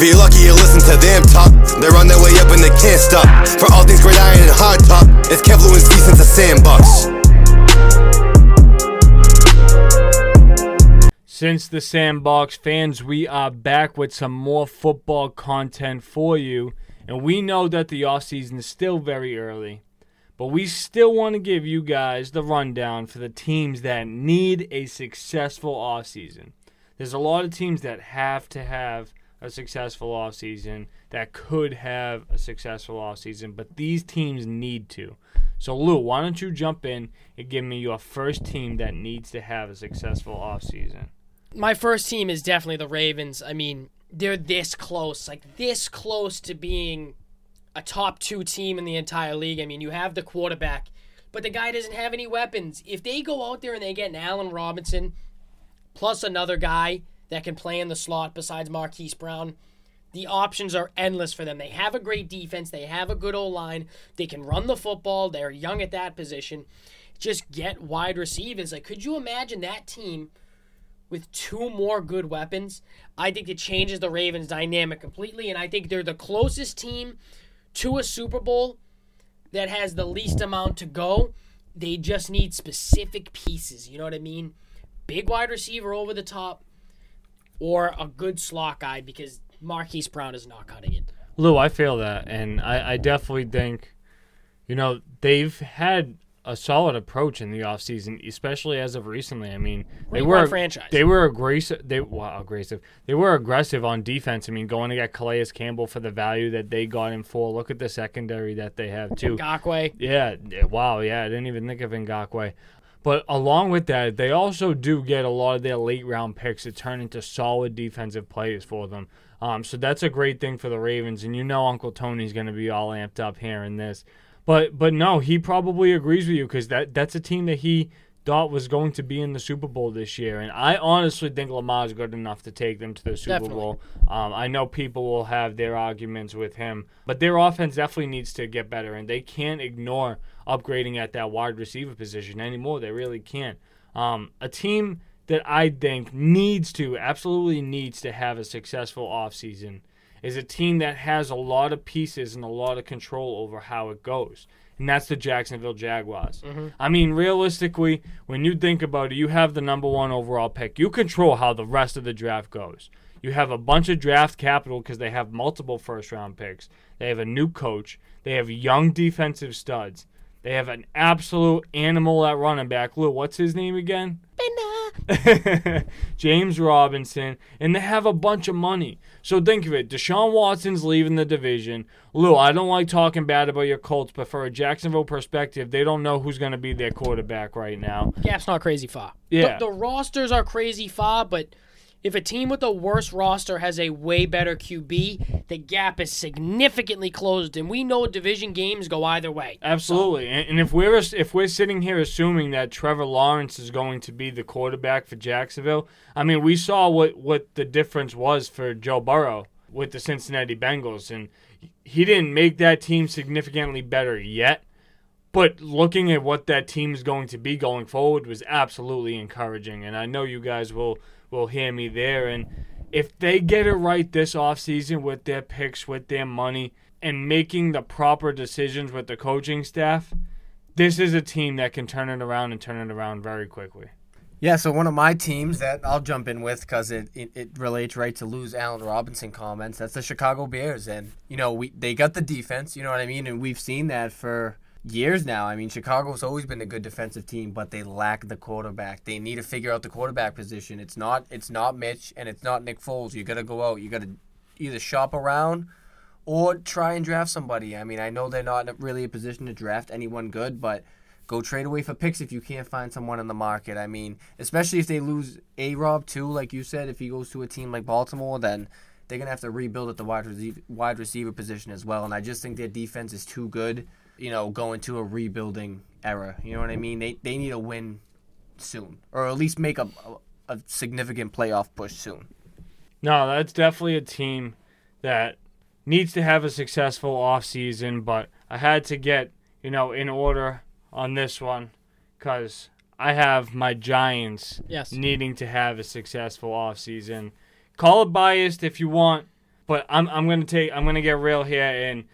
If you're lucky, you listen to them talk. They're on their way up and they can't stop. For all things great iron and hard top, it's and since the sandbox. Since the Sandbox fans, we are back with some more football content for you. And we know that the offseason is still very early, but we still want to give you guys the rundown for the teams that need a successful offseason. There's a lot of teams that have to have a successful offseason, that could have a successful offseason, but these teams need to. So, Lou, why don't you jump in and give me your first team that needs to have a successful offseason? My first team is definitely the Ravens. I mean, they're this close, like this close to being a top two team in the entire league. I mean, you have the quarterback, but the guy doesn't have any weapons. If they go out there and they get an Allen Robinson plus another guy that can play in the slot besides Marquise Brown, the options are endless for them. They have a great defense, they have a good old line, they can run the football, they're young at that position. Just get wide receivers. Like, could you imagine that team? with two more good weapons, I think it changes the Ravens' dynamic completely. And I think they're the closest team to a Super Bowl that has the least amount to go. They just need specific pieces. You know what I mean? Big wide receiver over the top or a good slot guy because Marquise Brown is not cutting it. Lou, I feel that. And I, I definitely think, you know, they've had a solid approach in the offseason, especially as of recently. I mean, they were a franchise. They were aggressive. They well, aggressive. They were aggressive on defense. I mean, going to get Calais Campbell for the value that they got him for. Look at the secondary that they have too. Ngakoue. Yeah. Wow. Yeah. I didn't even think of Ngakoue. But along with that, they also do get a lot of their late round picks to turn into solid defensive players for them. Um, so that's a great thing for the Ravens. And you know Uncle Tony's going to be all amped up here in this. But but no, he probably agrees with you because that that's a team that he thought was going to be in the Super Bowl this year, and I honestly think Lamar's good enough to take them to the Super Definitely. Bowl. Um, I know people will have their arguments with him, but their offense definitely needs to get better, and they can't ignore upgrading at that wide receiver position anymore. They really can't. Um, a team that I think needs to, absolutely needs to have a successful offseason is a team that has a lot of pieces and a lot of control over how it goes. And that's the Jacksonville Jaguars. I mean, realistically, when you think about it, you have the number one overall pick. You control how the rest of the draft goes. You have a bunch of draft capital because they have multiple first round picks. They have a new coach. They have young defensive studs. They have an absolute animal at running back. Lou, what's his name again? James Robinson, and they have a bunch of money. So think of it. Deshaun Watson's leaving the division. Lou, I don't like talking bad about your Colts, but for a Jacksonville perspective, they don't know who's going to be their quarterback right now. Gap's not crazy far. Yeah. The, the rosters are crazy far, but if a team with a worse roster has a way better QB, the gap is significantly closed, and we know division games go either way. Absolutely, and, and if we're if we're sitting here assuming that Trevor Lawrence is going to be the quarterback for Jacksonville, I mean, we saw what what the difference was for Joe Burrow with the Cincinnati Bengals, and he didn't make that team significantly better yet. But looking at what that team is going to be going forward was absolutely encouraging, and I know you guys will will hear me there. And if they get it right this offseason with their picks, with their money, and making the proper decisions with the coaching staff, this is a team that can turn it around and turn it around very quickly. Yeah, so one of my teams that I'll jump in with because it, it, it relates right to Lou's Allen Robinson comments. That's the Chicago Bears, and you know we they got the defense. You know what I mean, and we've seen that for years now. I mean, Chicago's always been a good defensive team, but they lack the quarterback. They need to figure out the quarterback position. It's not it's not Mitch and it's not Nick Foles. You got to go out. You got to either shop around or try and draft somebody. I mean, I know they're not really a position to draft anyone good, but go trade away for picks if you can't find someone in the market. I mean, especially if they lose A Rob too, like you said, if he goes to a team like Baltimore, then they're gonna have to rebuild at the wide wide receiver position as well. And I just think their defense is too good. You know, go into a rebuilding era. You know what I mean? They they need a win soon, or at least make a a, a significant playoff push soon. No, that's definitely a team that needs to have a successful offseason, but I had to get, you know, in order on this one because I have my Giants Yes. needing to have a successful offseason. Call it biased if you want, But I'm I'm gonna take I'm gonna get real here and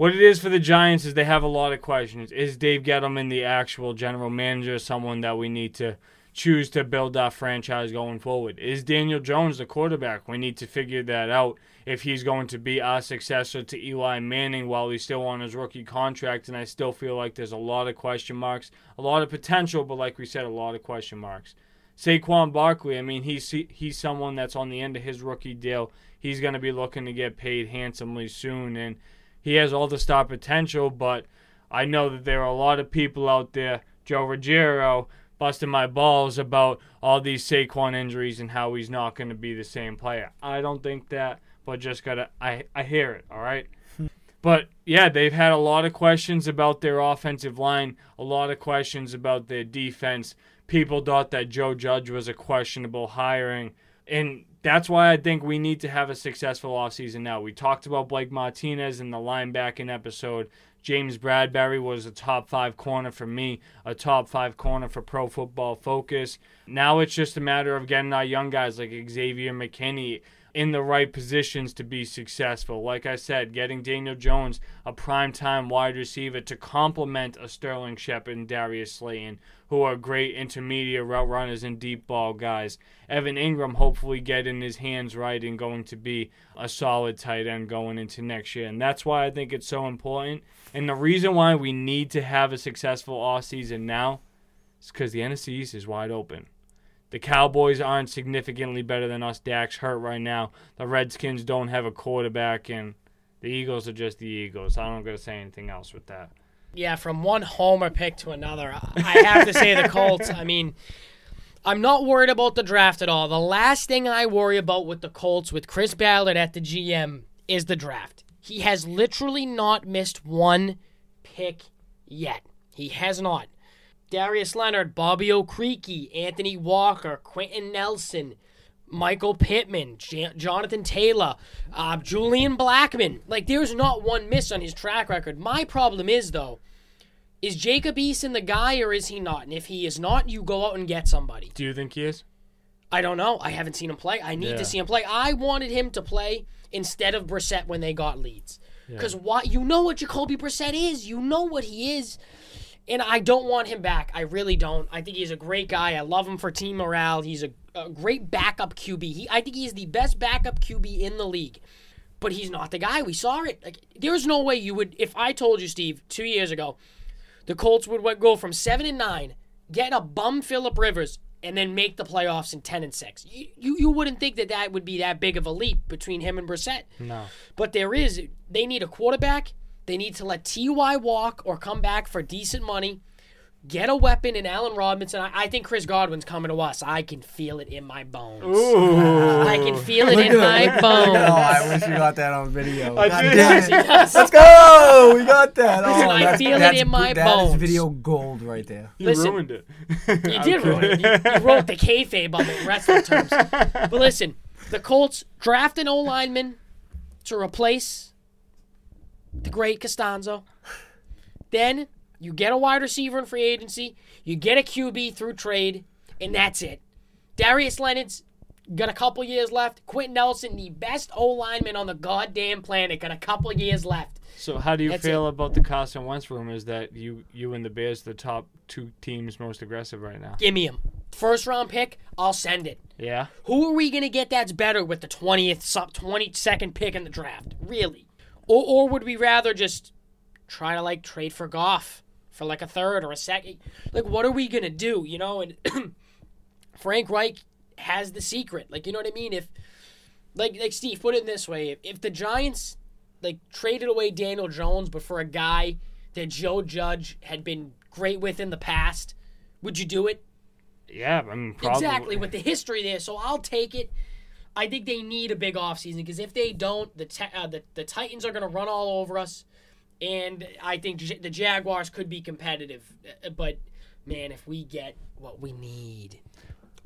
what it is for the Giants is they have a lot of questions. Is Dave Gettleman the actual general manager, someone that we need to choose to build our franchise going forward? Is Daniel Jones the quarterback? We need to figure that out if he's going to be our successor to Eli Manning while he's still on his rookie contract. And I still feel like there's a lot of question marks, a lot of potential, but like we said, a lot of question marks. Saquon Barkley, I mean, he's he's someone that's on the end of his rookie deal. He's going to be looking to get paid handsomely soon, and he has all the star potential. But I know that there are a lot of people out there, Joe Ruggiero, busting my balls about all these Saquon injuries and how he's not going to be the same player. I don't think that, but just gotta I I hear it. All right. Hmm. But yeah, they've had a lot of questions about their offensive line, a lot of questions about their defense people thought that Joe Judge was a questionable hiring. And that's why I think we need to have a successful offseason now. We talked about Blake Martinez in the linebacking episode. James Bradberry was a top five corner for me, a top five corner for Pro Football Focus. Now it's just a matter of getting our young guys like Xavier McKinney in the right positions to be successful. Like I said, getting Daniel Jones, a prime-time wide receiver, to complement a Sterling Shepard and Darius Slayton, who are great intermediate route runners and deep ball guys. Evan Engram hopefully getting his hands right and going to be a solid tight end going into next year. And that's why I think it's so important. And the reason why we need to have a successful offseason now is because the NFC East is wide open. The Cowboys aren't significantly better than us. Dak's hurt right now. The Redskins don't have a quarterback, and the Eagles are just the Eagles. I don't got to say anything else with that. Yeah, from one homer pick to another, I have to say the Colts. I mean, I'm not worried about the draft at all. The last thing I worry about with the Colts, with Chris Ballard at the GM, is the draft. He has literally not missed one pick yet. He has not. Darius Leonard, Bobby Okereke, Anthony Walker, Quenton Nelson, Michael Pittman, Jonathan Taylor, uh, Julian Blackmon. Like, there's not one miss on his track record. My problem is, though, is Jacob Eason the guy or is he not? And if he is not, you go out and get somebody. Do you think he is? I don't know. I haven't seen him play. I need Yeah. to see him play. I wanted him to play instead of Brissett when they got leads. Because why? You know what Jacoby Brissett is. You know what he is. And I don't want him back. I really don't. I think he's a great guy. I love him for team morale. He's a, a great backup QB. He, I think he's the best backup QB in the league. But he's not the guy. We saw it. Like, there's no way you would. If I told you, Steve, two years ago, the Colts would go from seven and nine, get a bum Philip Rivers, and then make the playoffs in ten and six. You, you you wouldn't think that that would be that big of a leap between him and Brissett. No. But there is. They need a quarterback. They need to let Ty walk or come back for decent money. Get a weapon in Allen Robinson. I, I think Chris Godwin's coming to us. I can feel it in my bones. I can feel it in my Oh, bones. I wish we got that on video. I God did. damn it. Yes. Let's go! We got that. Oh, I that's, feel it that's, in my that is bones. video gold right there. You Listen, ruined it. You did ruin it. You, you wrote the kayfabe of it in wrestling terms. But listen, the Colts draft an O lineman to replace the great Castonzo. Then you get a wide receiver in free agency. You get a QB through trade, and that's it. Darius Leonard's got a couple years left. Quenton Nelson, the best O lineman on the goddamn planet, got a couple years left. So how do you That's feel about the Carson Wentz rumors that you you and the Bears the top two teams most aggressive right now? Give me him. First round pick, I'll send it. Yeah. Who are we going to get that's better with the 20th, some- 22nd pick in the draft? Really? Or, or would we rather just try to, like, trade for Goff for, like, a third or a second? Like, what are we going to do, you know? And Frank Reich has the secret. Like, you know what I mean? If, like, like Steve, put it this way. If, if the Giants, like, traded away Daniel Jones, but for a guy that Joe Judge had been great with in the past, would you do it? Yeah. I mean, probably. Exactly, with the history there. So I'll take it. I think they need a big offseason because if they don't, the, te- uh, the the Titans are going to run all over us, and I think J- the Jaguars could be competitive. Uh, But man, if we get what we need,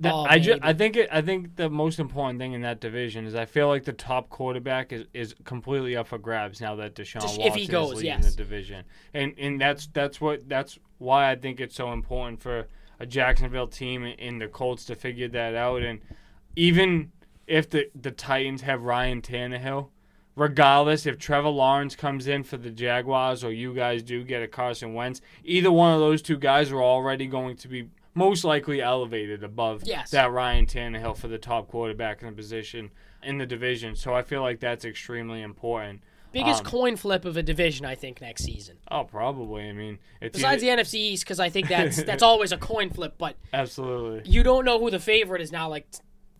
That- oh, I just. I think it, I think the most important thing in that division is I feel like the top quarterback is, is completely up for grabs now that Deshaun Just Watson if he goes, is leading yes. the division, and and that's that's what that's why I think it's so important for a Jacksonville team in the Colts to figure that out, and even if the the Titans have Ryan Tannehill, regardless if Trevor Lawrence comes in for the Jaguars or you guys do get a Carson Wentz, either one of those two guys are already going to be most likely elevated above Yes. that Ryan Tannehill for the top quarterback in the position in the division. So I feel like that's extremely important. Biggest Um, coin flip of a division, I think, next season. Oh, probably. I mean, it's Besides either- the NFC East, because I think that's that's always a coin flip. But absolutely. you don't know who the favorite is now. Like,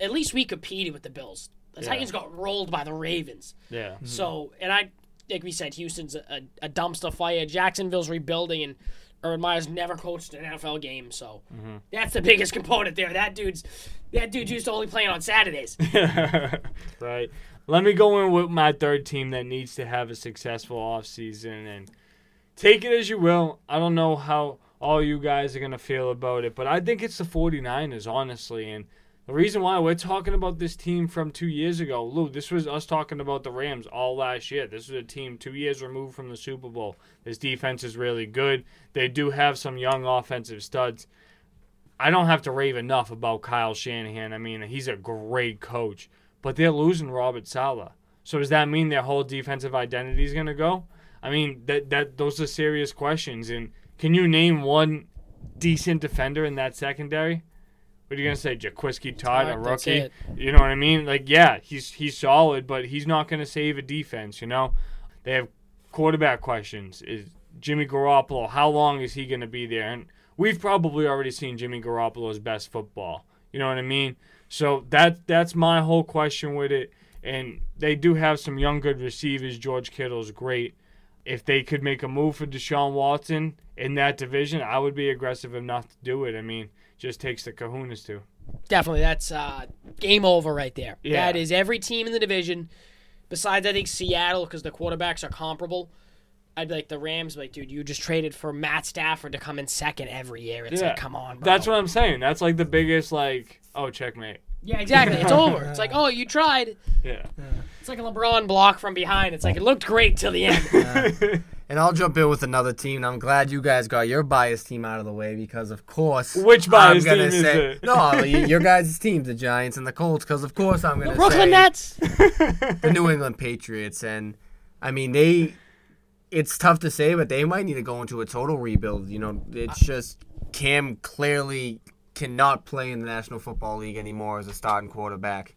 at least we competed with the Bills. The Yeah. Titans got rolled by the Ravens. Yeah. Mm-hmm. So, and I, like we said, Houston's a, a dumpster fire. Jacksonville's rebuilding, and Urban Meyer's never coached an NFL game. So mm-hmm. that's the biggest component there. That dude's that dude's used to only playing on Saturdays. right. Let me go in with my third team that needs to have a successful offseason and take it as you will. I don't know how all you guys are going to feel about it, but I think it's the 49ers, honestly. And the reason why we're talking about this team from two years ago, Lou, this was us talking about the Rams all last year. This is a team two years removed from the Super Bowl. This defense is really good. They do have some young offensive studs. I don't have to rave enough about Kyle Shanahan. I mean, he's a great coach, but they're losing Robert Saleh. So does that mean their whole defensive identity is going to go? I mean, that that those are serious questions. And can you name one decent defender in that secondary? What are you gonna say, Jaquiski Tartt, a Todd, that's rookie? You know what I mean? Like, yeah, he's he's solid, but he's not gonna save a defense. You know, they have quarterback questions. Is Jimmy Garoppolo? How long is he gonna be there? And we've probably already seen Jimmy Garoppolo's best football. You know what I mean? So that that's my whole question with it. And they do have some young good receivers. George Kittle's great. If they could make a move for Deshaun Watson in that division, I would be aggressive enough to do it. I mean, just takes the kahunas to. Definitely, that's uh, game over right there. Yeah. That is every team in the division. Besides, I think Seattle because the quarterbacks are comparable. I'd be like the Rams, like dude, you just traded for Matt Stafford to come in second every year. It's Yeah. like, come on, bro. That's what I'm saying. That's like the biggest like, oh, checkmate. Yeah, exactly. It's over. It's like, oh, you tried. Yeah. It's like a LeBron block from behind. It's like it looked great till the end. And I'll jump in with another team. I'm glad you guys got your biased team out of the way because, of course, Which biased I'm gonna team is say, it? No, your guys' teams, the Giants and the Colts. Because of course I'm gonna say Brooklyn Nets. the New England Patriots. And I mean, they. It's tough to say, but they might need to go into a total rebuild. You know, it's just Cam clearly cannot play in the National Football League anymore as a starting quarterback.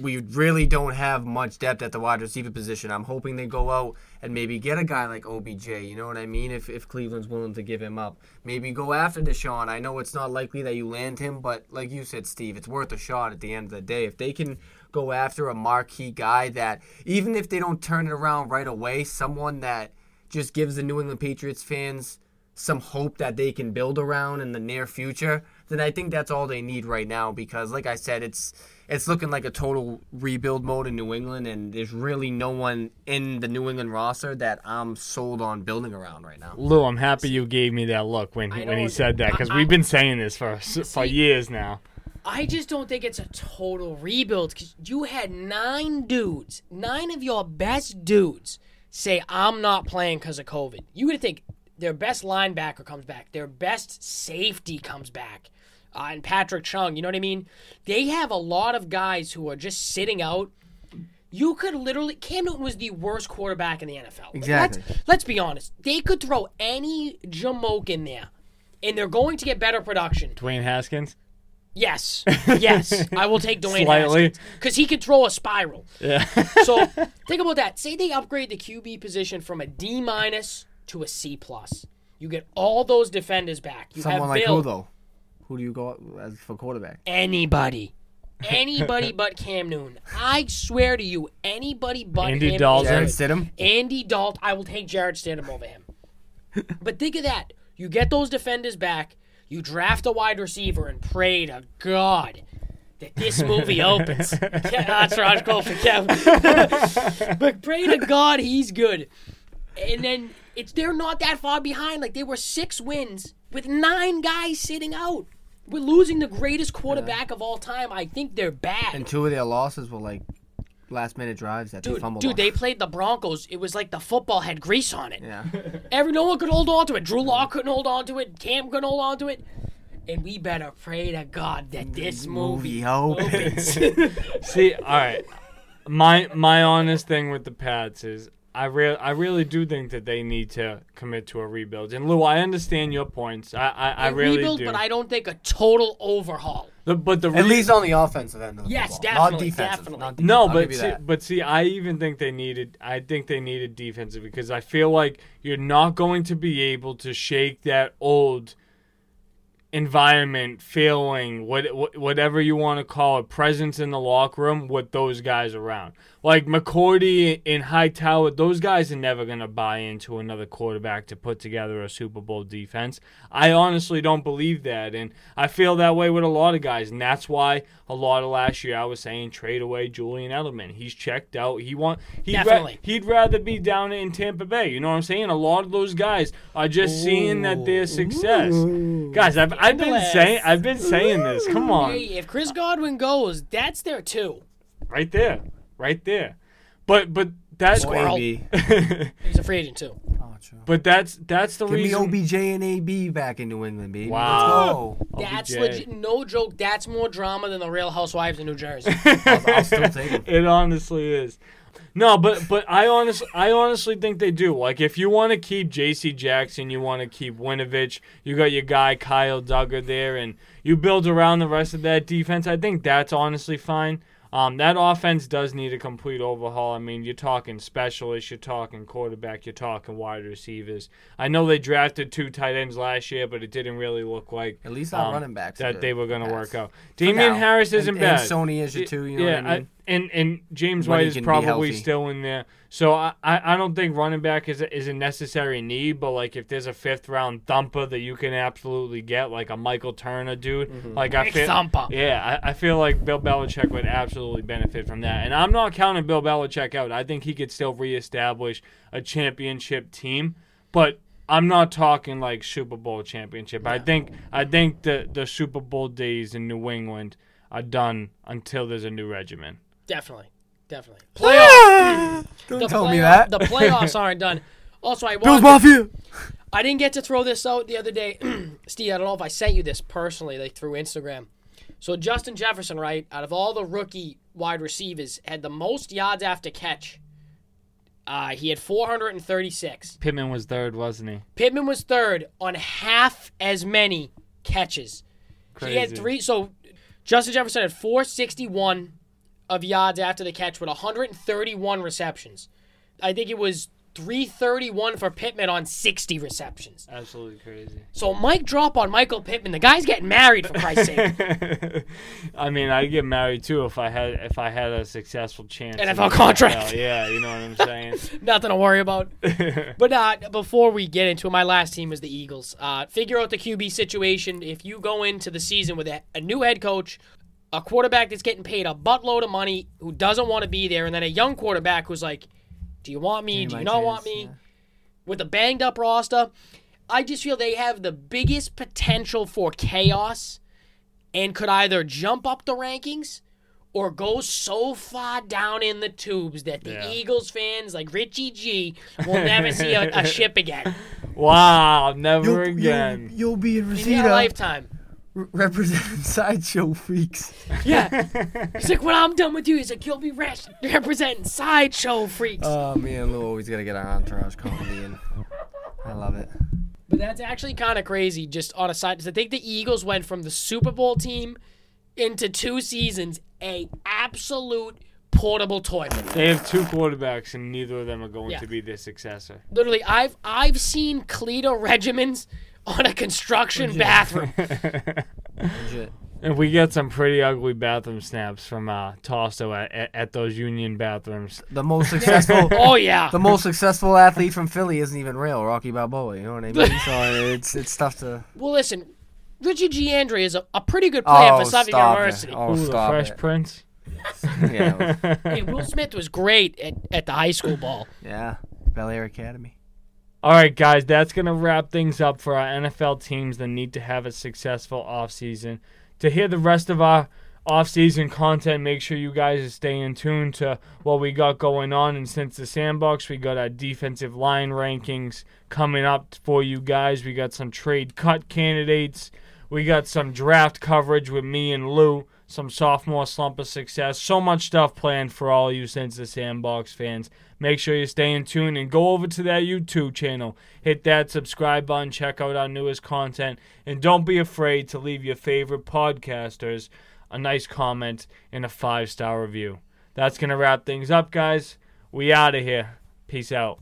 We really don't have much depth at the wide receiver position. I'm hoping they go out and maybe get a guy like OBJ. You know what I mean? If if Cleveland's willing to give him up, maybe go after Deshaun. I know it's not likely that you land him, but like you said, Steve, it's worth a shot at the end of the day. If they can go after a marquee guy that, even if they don't turn it around right away, someone that just gives the New England Patriots fans some hope that they can build around in the near future, then I think that's all they need right now because like I said, it's it's looking like a total rebuild mode in New England and there's really no one in the New England roster that I'm sold on building around right now. Lou, I'm happy you gave me that look when I when he said that because we've been saying this for for years now. I just don't think it's a total rebuild because you had nine dudes, nine of your best dudes, say I'm not playing because of COVID. You would think their best linebacker comes back, their best safety comes back, uh, and Patrick Chung. You know what I mean? They have a lot of guys who are just sitting out. You could literally Cam Newton was the worst quarterback in the NFL. Exactly. Let's, let's be honest. They could throw any jamoke in there, and they're going to get better production. Dwayne Haskins. Yes, yes, I will take Dwayne Slightly. because he could throw a spiral. Yeah. So think about that. Say they upgrade the QB position from a D minus to a C plus. You get all those defenders back. You Someone have like Bill, who though? Who do you go as for quarterback? anybody, anybody but Cam Newton. I swear to you, anybody but Andy him is Dalton. Jared. Stidham? Andy Dalt, I will take Jarrett Stidham over him. but think of that. You get those defenders back, you draft a wide receiver, and pray to God that this movie opens. yeah, that's Raj Cole for Kev. but pray to God he's good. And then it's they're not that far behind. Like they were six wins with nine guys sitting out. We're losing the greatest quarterback of all time. I think they're bad. And two of their losses were like last minute drives that they Dude, fumbled dude, on. they played the Broncos. It was like the football had grease on it. yeah. Every no one could hold on to it. Drew Lock mm-hmm. couldn't hold on to it. Cam couldn't hold on to it. And we better pray to God that mm-hmm. this movie, Movie opens. opens. See, all right. my my honest thing with the Pats is I real I really do think that they need to commit to a rebuild. And Lou, I understand your points. I I, I A really rebuild, do. but I don't think a total overhaul. The- but the At re- least on the offensive end of the Yes, football. Not definitely, defensive. definitely. Not No, I'll but give you see, that. but see, I even think they needed. I think they needed defensive because I feel like you're not going to be able to shake that old environment, feeling, what, what whatever you want to call it, presence in the locker room with those guys around. Like McCourty and Hightower, those guys are never going to buy into another quarterback to put together a Super Bowl defense. I honestly don't believe that, and I feel that way with a lot of guys, and that's why a lot of last year I was saying trade away Julian Edelman. He's checked out. He want he'd ra- Definitely. he'd rather be down in Tampa Bay. You know what I'm saying? A lot of those guys are just seeing that their success. Guys, I've, I've been saying I've been saying this. Come on, Hey, if Chris Godwin goes, that's there too. right there, right there. But but that's Squirrel. He's a free agent too. Oh, true. but that's that's the Give me. OBJ and AB back in New England, baby. Wow. Let's That's OBJ. legit. No joke. That's more drama than the Real Housewives of New Jersey. I'll, I'll still take him. it honestly is. No, but but I honestly I honestly think they do. Like if you want to keep J.C. Jackson, you want to keep Winovich, you got your guy Kyle Dugger there, and you build around the rest of that defense. I think that's honestly fine. Um, that offense does need a complete overhaul. I mean, you're talking specialists, you're talking quarterback, you're talking wide receivers. I know they drafted two tight ends last year, but it didn't really look like At least our um, running backs that they were going to work out. Damien. Harris isn't and, bad. And Sony is your too. You know yeah, what I mean? And and James White is probably still in there. So I, I I don't think running back is a, is a necessary need, but like if there's a fifth round thumper that you can absolutely get, like a Michael Turner dude, Mm-hmm. like I Big feel, thumper. yeah, I, I feel like Bill Belichick would absolutely benefit from that. And I'm not counting Bill Belichick out. I think he could still reestablish a championship team, but I'm not talking like Super Bowl championship. I think I think the the Super Bowl days in New England are done until there's a new regimen. Definitely, definitely. Playoff. Don't the tell playoff- me that. The playoffs aren't done. Also, I Bills want, Mafia. I didn't get to throw this out the other day, Steve. I don't know if I sent you this personally, like through Instagram. So Justin Jefferson, right, out of all the rookie wide receivers, had the most yards after catch. Uh, he had 436. Pittman was third, wasn't he? Pittman was third on half as many catches. Crazy. He had three. So Justin Jefferson had 461 of yards after the catch with 131 receptions. I think it was 331 for Pittman on 60 receptions. Absolutely crazy. So Mike drop on Michael Pittman. The guy's getting married for Christ's sake. I mean, I'd get married too if I had if I had a successful chance. NFL contract. NFL. Yeah, you know what I'm saying. Nothing to worry about. But uh, before we get into it, my last team is the Eagles. Uh, figure out the QB situation. If you go into the season with a, a new head coach, a quarterback that's getting paid a buttload of money who doesn't want to be there, and then a young quarterback who's like, "Do you want me? Give Do you not want me?" yeah. With a banged up roster, I just feel they have the biggest potential for chaos, and could either jump up the rankings. Or go so far down in the tubes that the Yeah. Eagles fans like Richie G will never see a, a ship again wow, never You'll, again. you'll, you'll be in in their Reseda lifetime. Re- representing sideshow freaks. Yeah. He's like, when I'm done with you, he's like, you'll be res- representing sideshow freaks. Oh, me and Lou always gotta get our entourage comedy in. I love it. but that's actually kind of crazy, just on a side. 'cause I think the Eagles went from the Super Bowl team into two seasons a absolute portable toilet. They have two quarterbacks, and neither of them are going Yeah. to be their successor. Literally, I've I've seen Cleto regimens on a construction bathroom. Legit. And we get some pretty ugly bathroom snaps from uh, Tosto at, at, at those union bathrooms. The most successful. Oh yeah. The most successful athlete from Philly isn't even real, Rocky Balboa. You know what I mean? So it's it's tough to. Well, listen, Richie G. Andre is a, a pretty good player Oh, for Southern stop University. it! Oh, Ooh, the stop Fresh it! Prince. Yeah, Hey, Will Smith was great at, at the high school ball. yeah. Bel Air Academy. All right, guys, that's going to wrap things up for our NFL teams that need to have a successful offseason. To hear the rest of our offseason content, make sure you guys are staying tuned to what we got going on. And since the sandbox, we got our defensive line rankings coming up for you guys. We got some trade cut candidates. We got some draft coverage with me and Lou. some sophomore slump of success. So much stuff planned for all you Since the Sandbox fans. Make sure you stay in tune and go over to that YouTube channel. Hit that subscribe button, check out our newest content, and don't be afraid to leave your favorite podcasters a nice comment and a five star review. That's going to wrap things up, guys. We out of here. Peace out.